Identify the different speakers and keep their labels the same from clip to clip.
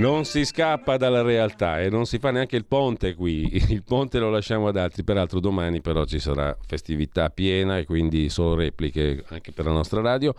Speaker 1: Non si scappa dalla realtà e non si fa neanche il ponte qui, il ponte lo lasciamo ad altri, peraltro domani però ci sarà festività piena e quindi solo repliche anche per la nostra radio.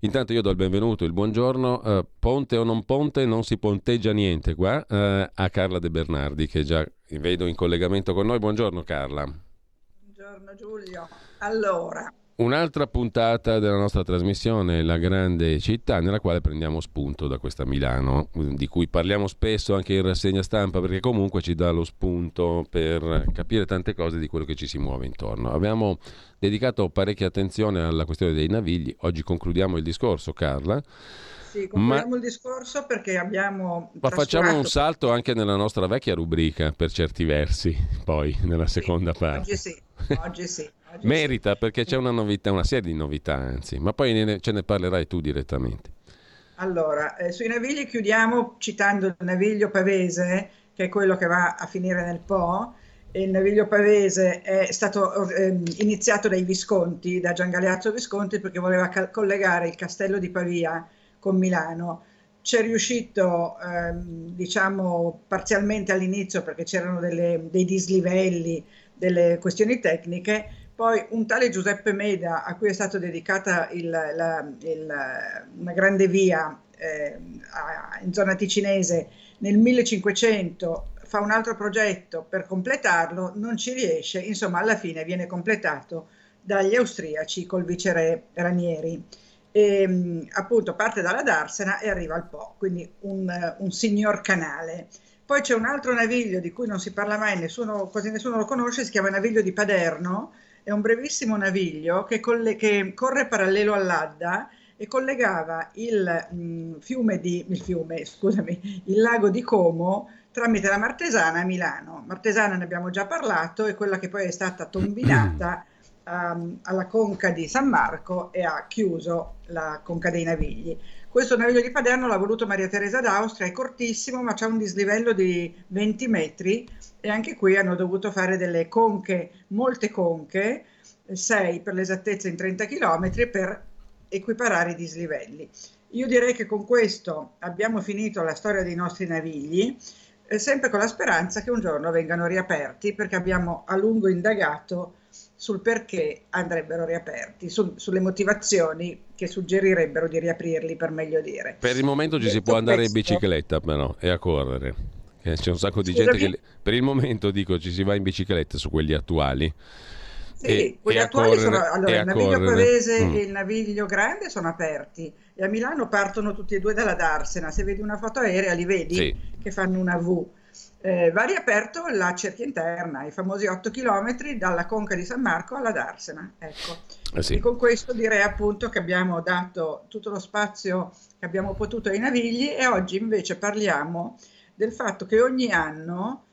Speaker 1: Intanto io do il benvenuto, il buongiorno, uh, ponte o non ponte, non si ponteggia niente qua, uh, a Carla De Bernardi che già vedo in collegamento con noi. Buongiorno Carla.
Speaker 2: Buongiorno Giulio. Allora,
Speaker 1: Un'altra puntata della nostra trasmissione, La grande città, nella quale prendiamo spunto da questa Milano, di cui parliamo spesso anche in rassegna stampa, perché comunque ci dà lo spunto per capire tante cose di quello che ci si muove intorno. Abbiamo dedicato parecchia attenzione alla questione dei navigli, oggi concludiamo il discorso, Carla.
Speaker 2: Sì, concludiamo ma... il discorso perché abbiamo...
Speaker 1: Ma facciamo un salto anche nella nostra vecchia rubrica, per certi versi, poi, nella seconda
Speaker 2: sì,
Speaker 1: parte.
Speaker 2: Oggi sì, oggi sì.
Speaker 1: Merita perché c'è una novità, una serie di novità anzi, ma poi ne, ce ne parlerai tu direttamente.
Speaker 2: Allora, eh, sui navigli chiudiamo citando il naviglio pavese, che è quello che va a finire nel Po. Il naviglio pavese è stato eh, iniziato dai Visconti, da Gian Galeazzo Visconti, perché voleva cal- collegare il castello di Pavia con Milano. C'è riuscito, ehm, diciamo, parzialmente all'inizio perché c'erano delle, dei dislivelli, delle questioni tecniche. Poi un tale Giuseppe Meda, a cui è stata dedicata il, la, il, una grande via eh, a, in zona ticinese nel 1500, fa un altro progetto per completarlo, non ci riesce, insomma alla fine viene completato dagli austriaci col viceré Ranieri e appunto parte dalla Darsena e arriva al Po, quindi un, un, signor canale. Poi c'è un altro naviglio di cui non si parla mai, nessuno, quasi nessuno lo conosce, si chiama Naviglio di Paderno, è un brevissimo naviglio che, colle- che corre parallelo all'Adda e collegava il, mh, fiume di, il fiume, scusami, il lago di Como tramite la Martesana a Milano. Martesana ne abbiamo già parlato, è quella che poi è stata tombinata um, alla conca di San Marco e ha chiuso la conca dei Navigli. Questo naviglio di Paderno l'ha voluto Maria Teresa d'Austria, è cortissimo ma c'è un dislivello di 20 metri e anche qui hanno dovuto fare delle conche, molte conche, 6 per l'esattezza in 30 km per equiparare i dislivelli. Io direi che con questo abbiamo finito la storia dei nostri navigli, eh, sempre con la speranza che un giorno vengano riaperti perché abbiamo a lungo indagato sul perché andrebbero riaperti, su, sulle motivazioni che suggerirebbero di riaprirli, per meglio dire.
Speaker 1: Per il momento ci Detto si può andare questo, in bicicletta però e a correre. C'è un sacco di Scusami. gente che per il momento dico ci si va in bicicletta su quelli attuali.
Speaker 2: Sì, e, quelli e attuali correre, sono allora il naviglio pavese mm. e il naviglio grande sono aperti e a Milano partono tutti e due dalla Darsena. Se vedi una foto aerea li vedi sì. che fanno una V eh, va riaperto la cerchia interna, i famosi 8 km dalla conca di San Marco alla Darsena. Ecco. Eh sì. E con questo direi appunto che abbiamo dato tutto lo spazio che abbiamo potuto ai navigli e oggi invece parliamo del fatto che ogni anno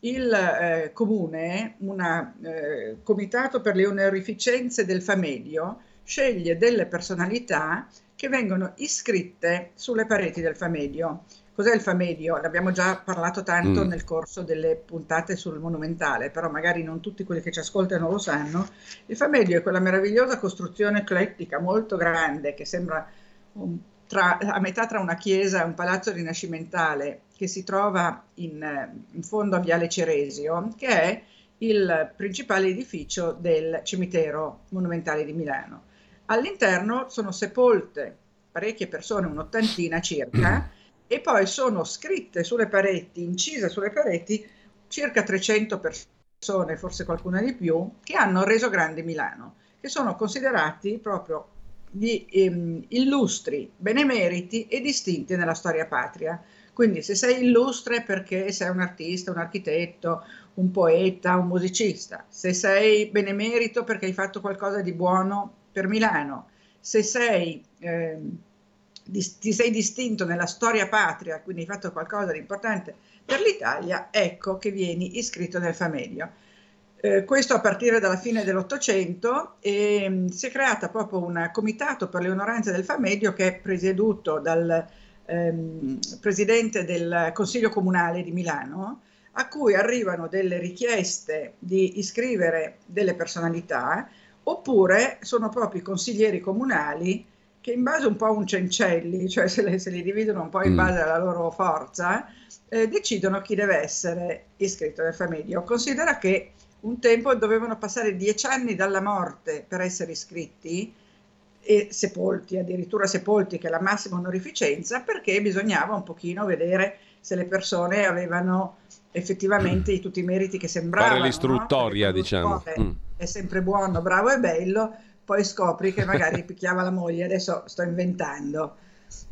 Speaker 2: il eh, comune, un eh, comitato per le onorificenze del Famedio, sceglie delle personalità che vengono iscritte sulle pareti del Famedio. Cos'è il Famedio? L'abbiamo già parlato tanto mm. nel corso delle puntate sul monumentale, però magari non tutti quelli che ci ascoltano lo sanno. Il Famedio è quella meravigliosa costruzione eclettica molto grande che sembra un, tra, a metà tra una chiesa e un palazzo rinascimentale che si trova in, in fondo a Viale Ceresio, che è il principale edificio del cimitero monumentale di Milano. All'interno sono sepolte parecchie persone, un'ottantina circa, e poi sono scritte sulle pareti, incise sulle pareti, circa 300 persone, forse qualcuna di più, che hanno reso grande Milano, che sono considerati proprio gli ehm, illustri, benemeriti e distinti nella storia patria. Quindi se sei illustre perché sei un artista, un architetto, un poeta, un musicista, se sei benemerito perché hai fatto qualcosa di buono per Milano, se sei... Ehm, ti sei distinto nella storia patria, quindi hai fatto qualcosa di importante per l'Italia, ecco che vieni iscritto nel Famedio. Eh, questo a partire dalla fine dell'Ottocento e mh, si è creata proprio un comitato per le onoranze del Famedio che è presieduto dal ehm, presidente del Consiglio Comunale di Milano, a cui arrivano delle richieste di iscrivere delle personalità, oppure sono proprio i consiglieri comunali che in base un po' a un cencelli, cioè se, le, se li dividono un po' in mm. base alla loro forza, eh, decidono chi deve essere iscritto nel Famedio. Considera che un tempo dovevano passare dieci anni dalla morte per essere iscritti e sepolti, addirittura sepolti, che è la massima onorificenza, perché bisognava un pochino vedere se le persone avevano effettivamente mm. tutti i meriti che sembravano.
Speaker 1: Fare l'istruttoria, no? diciamo.
Speaker 2: Mm. È sempre buono, bravo e bello, poi scopri che magari picchiava la moglie, adesso sto inventando.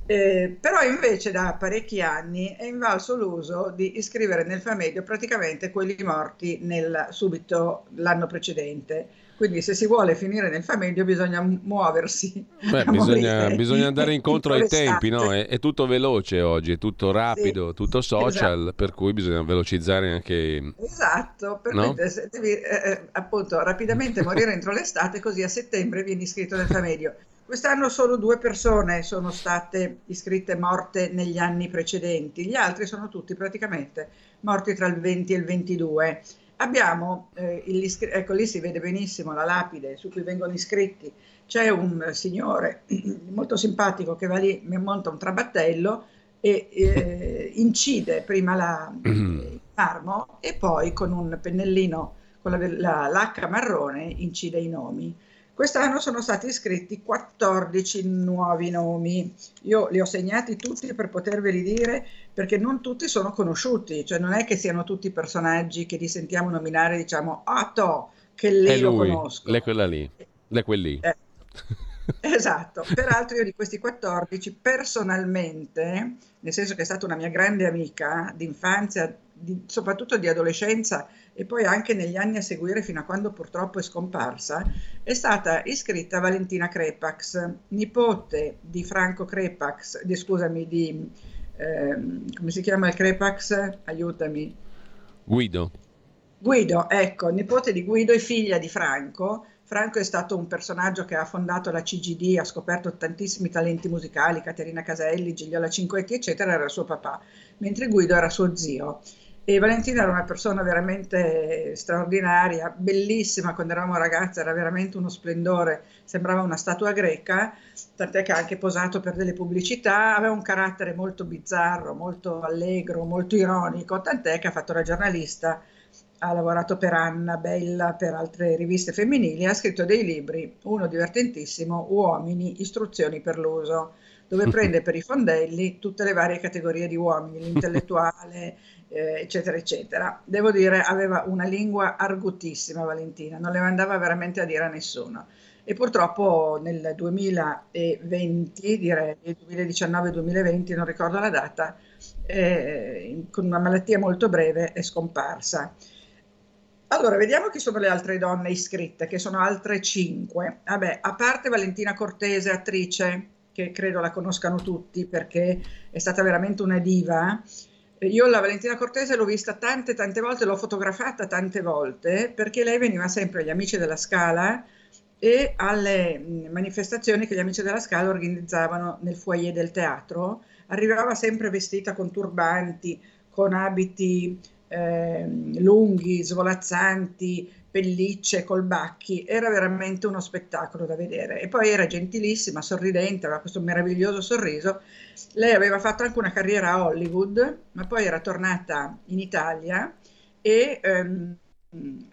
Speaker 2: Eh, però invece da parecchi anni è invalso l'uso di iscrivere nel Famedio praticamente quelli morti nel, subito l'anno precedente quindi se si vuole finire nel famedio bisogna muoversi.
Speaker 1: Beh, bisogna, bisogna, andare incontro ai tempi, no? è, è, tutto veloce oggi, è tutto rapido, sì, tutto social, esatto. per cui bisogna velocizzare anche...
Speaker 2: Esatto, per no? cui devi eh, eh, appunto rapidamente morire entro l'estate così a settembre vieni iscritto nel famedio. Quest'anno solo due persone sono state iscritte morte negli anni precedenti, gli altri sono tutti praticamente morti tra il 20 e il 22 abbiamo, eh, ecco lì si vede benissimo la lapide su cui vengono iscritti, c'è un signore molto simpatico che va lì, monta un trabattello e eh, incide prima la, il marmo e poi con un pennellino con la, la, l'H marrone incide i nomi. Quest'anno sono stati iscritti 14 nuovi nomi. Io li ho segnati tutti per poterveli dire perché non tutti sono conosciuti, cioè non è che siano tutti personaggi che li sentiamo nominare, diciamo, ah, to, che lei lo conosco.
Speaker 1: Lei quella lì, lei quelli.
Speaker 2: Eh, esatto, peraltro io di questi 14 personalmente, nel senso che è stata una mia grande amica d'infanzia, di, soprattutto di adolescenza e poi anche negli anni a seguire fino a quando purtroppo è scomparsa, è stata iscritta Valentina Crepax, nipote di Franco Crepax, di, scusami, di ehm, come si chiama il Crepax? Aiutami.
Speaker 1: Guido.
Speaker 2: Guido, ecco, nipote di Guido e figlia di Franco. Franco è stato un personaggio che ha fondato la CGD, ha scoperto tantissimi talenti musicali, Caterina Caselli, Gigliola Cinquetti, eccetera, era suo papà, mentre Guido era suo zio. E Valentina era una persona veramente straordinaria, bellissima. Quando eravamo ragazze, era veramente uno splendore, sembrava una statua greca, tant'è che ha anche posato per delle pubblicità, aveva un carattere molto bizzarro, molto allegro, molto ironico, tant'è che ha fatto la giornalista, ha lavorato per Anna, Bella, per altre riviste femminili, ha scritto dei libri, uno divertentissimo, Uomini, istruzioni per l'uso, dove prende per i fondelli tutte le varie categorie di uomini, l'intellettuale, eh, eccetera, eccetera. Devo dire, aveva una lingua argutissima Valentina, non le mandava veramente a dire a nessuno. E purtroppo nel 2020, direi 2019-2020, non ricordo la data, eh, con una malattia molto breve è scomparsa. Allora, vediamo chi sono le altre donne iscritte, che sono altre cinque. Vabbè, a parte Valentina Cortese, attrice, che credo la conoscano tutti perché è stata veramente una diva, io la Valentina Cortese l'ho vista tante, tante volte, l'ho fotografata tante volte, perché lei veniva sempre agli Amici della Scala e alle manifestazioni che gli Amici della Scala organizzavano nel foyer del teatro. Arrivava sempre vestita con turbanti, con abiti eh, lunghi, svolazzanti, pellicce, colbacchi, era veramente uno spettacolo da vedere. E poi era gentilissima, sorridente, aveva questo meraviglioso sorriso. Lei aveva fatto anche una carriera a Hollywood, ma poi era tornata in Italia e ehm,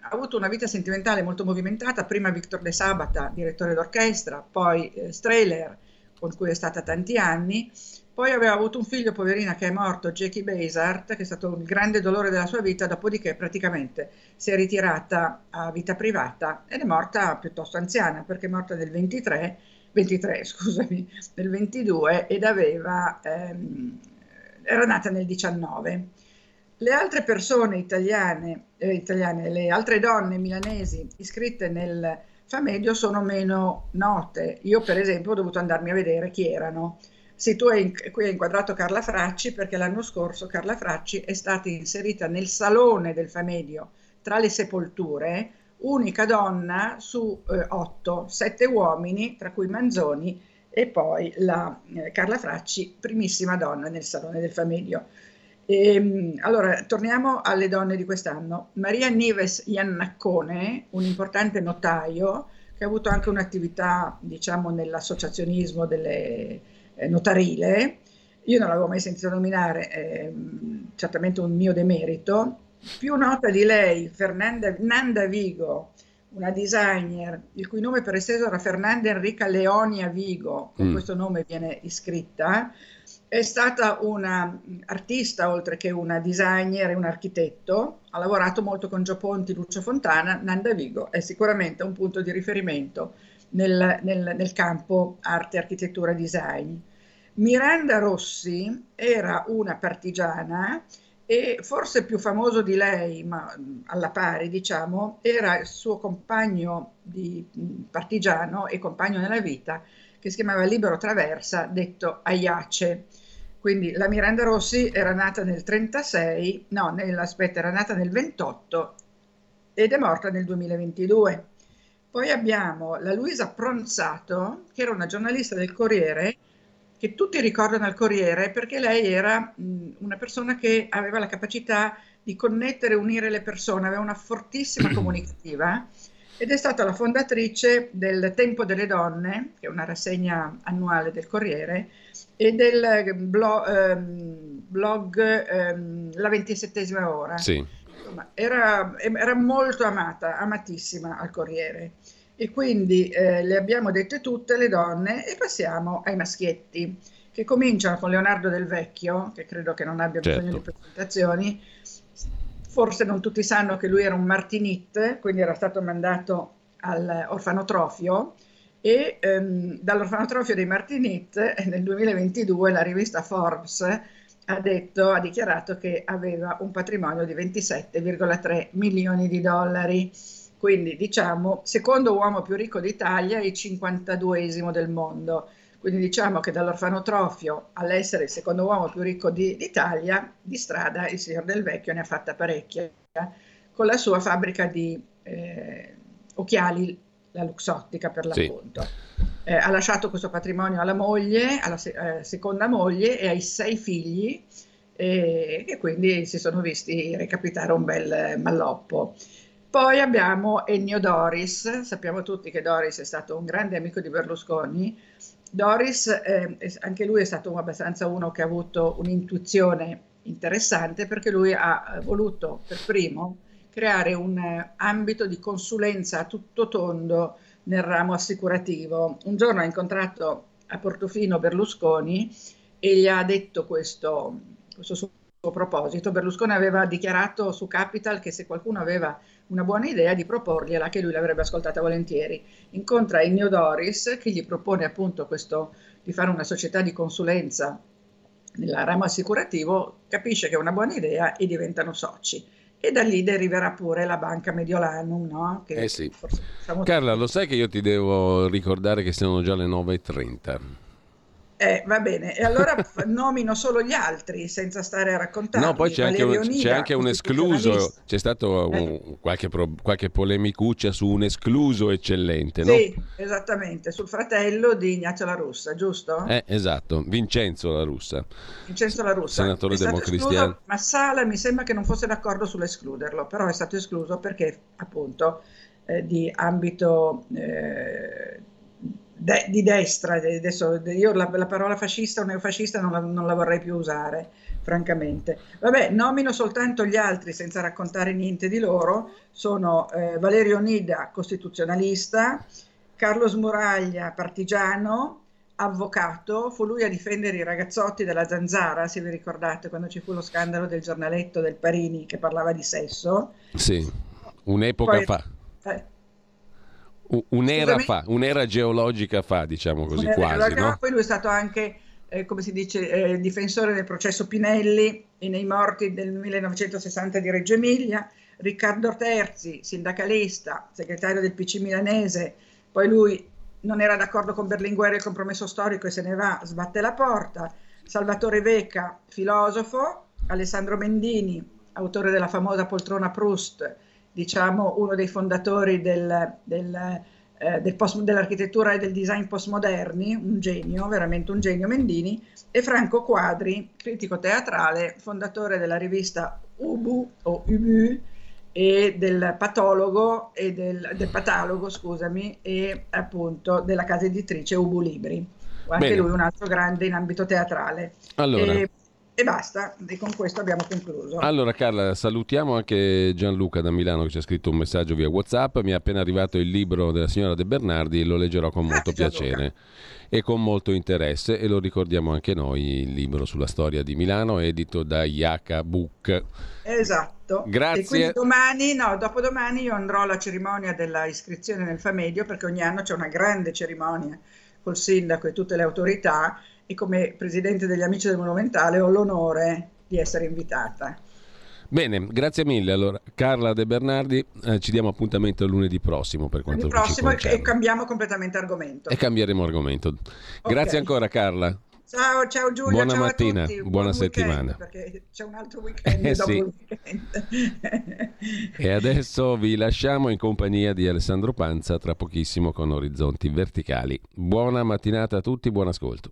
Speaker 2: ha avuto una vita sentimentale molto movimentata, prima Victor De Sabata, direttore d'orchestra, poi eh, Strehler, con cui è stata tanti anni, poi aveva avuto un figlio, poverina, che è morto, Jackie Bazart, che è stato il grande dolore della sua vita, dopodiché praticamente si è ritirata a vita privata ed è morta piuttosto anziana, perché è morta nel 23, 23 scusami, nel 22 ed aveva, ehm, era nata nel 19. Le altre persone italiane, eh, italiane, le altre donne milanesi iscritte nel Famedio sono meno note. Io per esempio ho dovuto andarmi a vedere chi erano sì, tu hai, qui hai inquadrato Carla Fracci perché l'anno scorso Carla Fracci è stata inserita nel salone del Famedio tra le sepolture unica donna su eh, otto, sette uomini, tra cui Manzoni e poi la eh, Carla Fracci, primissima donna nel Salone del Famiglio. E, ehm, allora, torniamo alle donne di quest'anno. Maria Nives Iannaccone, un importante notaio che ha avuto anche un'attività, diciamo, nell'associazionismo delle, notarile. Io non l'avevo mai sentito nominare, eh, certamente un mio demerito. Più nota di lei, Fernanda, Nanda Vigo, una designer il cui nome per esteso era Fernanda Enrica Leonia Vigo, con mm. questo nome viene iscritta, è stata una artista oltre che una designer e un architetto, ha lavorato molto con Gio Ponti, Lucio Fontana, Nanda Vigo è sicuramente un punto di riferimento nel, nel, nel campo arte, architettura, design. Miranda Rossi era una partigiana e forse più famoso di lei, ma alla pari diciamo, era il suo compagno di partigiano e compagno nella vita che si chiamava Libero Traversa, detto Aiace. Quindi la Miranda Rossi era nata nel 36, no, aspetta, era nata nel 28 ed è morta nel 2022. Poi abbiamo la Luisa Pronzato, che era una giornalista del Corriere che tutti ricordano al Corriere perché lei era mh, una persona che aveva la capacità di connettere e unire le persone, aveva una fortissima comunicativa ed è stata la fondatrice del Tempo delle Donne, che è una rassegna annuale del Corriere, e del blog, ehm, blog ehm, La ventisettesima ora.
Speaker 1: Sì.
Speaker 2: Insomma, era, era molto amata, amatissima al Corriere e quindi eh, le abbiamo dette tutte le donne e passiamo ai maschietti che cominciano con Leonardo del Vecchio, che credo che non abbia bisogno certo. di presentazioni. Forse non tutti sanno che lui era un martinit, quindi era stato mandato all'orfanotrofio e ehm, dall'orfanotrofio dei Martinit eh, nel 2022 la rivista Forbes ha, detto, ha dichiarato che aveva un patrimonio di 27,3 milioni di dollari quindi diciamo secondo uomo più ricco d'Italia e 52esimo del mondo. Quindi diciamo che dall'orfanotrofio all'essere il secondo uomo più ricco di, d'Italia, di strada il signor Del Vecchio ne ha fatta parecchia, con la sua fabbrica di eh, occhiali, la Luxottica per l'appunto. Sì. Eh, ha lasciato questo patrimonio alla moglie, alla se- eh, seconda moglie e ai sei figli, e, e quindi si sono visti recapitare un bel malloppo. Poi abbiamo Ennio Doris, sappiamo tutti che Doris è stato un grande amico di Berlusconi. Doris, eh, anche lui è stato abbastanza uno che ha avuto un'intuizione interessante perché lui ha voluto per primo creare un eh, ambito di consulenza a tutto tondo nel ramo assicurativo. Un giorno ha incontrato a Portofino Berlusconi e gli ha detto questo, questo suo proposito. Berlusconi aveva dichiarato su Capital che se qualcuno aveva una buona idea di proporgliela, che lui l'avrebbe ascoltata volentieri. Incontra Ennio Doris che gli propone appunto questo di fare una società di consulenza nel ramo assicurativo, capisce che è una buona idea e diventano soci. E da lì deriverà pure la banca Mediolanum, no?
Speaker 1: Che eh sì. Carla, lo sai che io ti devo ricordare che sono già le 9.30.
Speaker 2: Eh, va bene, e allora nomino solo gli altri senza stare a raccontare.
Speaker 1: No, poi c'è anche, un, c'è anche, un, escluso, c'è stato un, eh. qualche, qualche, polemicuccia su un escluso eccellente, no?
Speaker 2: Sì, esattamente, sul fratello di Ignazio La Russa, giusto?
Speaker 1: Eh, esatto, Vincenzo La Russa.
Speaker 2: Vincenzo La Russa.
Speaker 1: Senatore democristiano.
Speaker 2: Ma Sala mi sembra che non fosse d'accordo sull'escluderlo, però è stato escluso perché appunto eh, di ambito... De, di destra, adesso io la, la, parola fascista o neofascista non la, non la vorrei più usare, francamente. Vabbè, nomino soltanto gli altri senza raccontare niente di loro, sono eh, Valerio Nida, costituzionalista, Carlos Muraglia, partigiano, avvocato, fu lui a difendere i ragazzotti della Zanzara, se vi ricordate, quando ci fu lo scandalo del giornaletto del Parini che parlava di sesso.
Speaker 1: Sì, un'epoca Poi, fa. Eh, un'era Scusami. fa, un'era geologica fa, diciamo così, quasi. No?
Speaker 2: Poi lui è stato anche, eh, come si dice, eh, difensore del processo Pinelli e nei morti del 1960 di Reggio Emilia. Riccardo Terzi, sindacalista, segretario del PC milanese, poi lui non era d'accordo con Berlinguer e il compromesso storico e se ne va, sbatte la porta. Salvatore Vecca, filosofo, Alessandro Mendini, autore della famosa poltrona Proust, diciamo, uno dei fondatori del, del, eh, del post, dell'architettura e del design postmoderni, un genio, veramente un genio Mendini, e Franco Quadri, critico teatrale, fondatore della rivista Ubu o Ubu e del patologo e del, del patalogo, scusami, e appunto della casa editrice Ubu Libri. Anche Bene. lui un altro grande in ambito teatrale.
Speaker 1: Allora. E,
Speaker 2: e basta, e con questo abbiamo concluso.
Speaker 1: Allora Carla, salutiamo anche Gianluca da Milano che ci ha scritto un messaggio via Whatsapp, mi è appena arrivato il libro della signora De Bernardi, lo leggerò con molto Grazie, piacere e con molto interesse e lo ricordiamo anche noi, il libro sulla storia di Milano edito da Yaka Book.
Speaker 2: Esatto.
Speaker 1: Grazie.
Speaker 2: E quindi domani, no, dopodomani io andrò alla cerimonia della iscrizione nel Famedio perché ogni anno c'è una grande cerimonia col sindaco e tutte le autorità e come presidente degli Amici del Monumentale ho l'onore di essere invitata.
Speaker 1: Bene, grazie mille. Allora, Carla De Bernardi, eh, ci diamo appuntamento lunedì prossimo per quanto
Speaker 2: lunedì
Speaker 1: prossimo
Speaker 2: e cambiamo completamente argomento.
Speaker 1: E cambieremo argomento. Okay. Grazie ancora Carla.
Speaker 2: Ciao, ciao Giulio.
Speaker 1: Buona
Speaker 2: ciao
Speaker 1: mattina, buona
Speaker 2: Buon
Speaker 1: settimana.
Speaker 2: Perché c'è un altro weekend eh, sì. weekend.
Speaker 1: e adesso vi lasciamo in compagnia di Alessandro Panza tra pochissimo con Orizzonti Verticali. Buona mattinata a tutti, buon ascolto.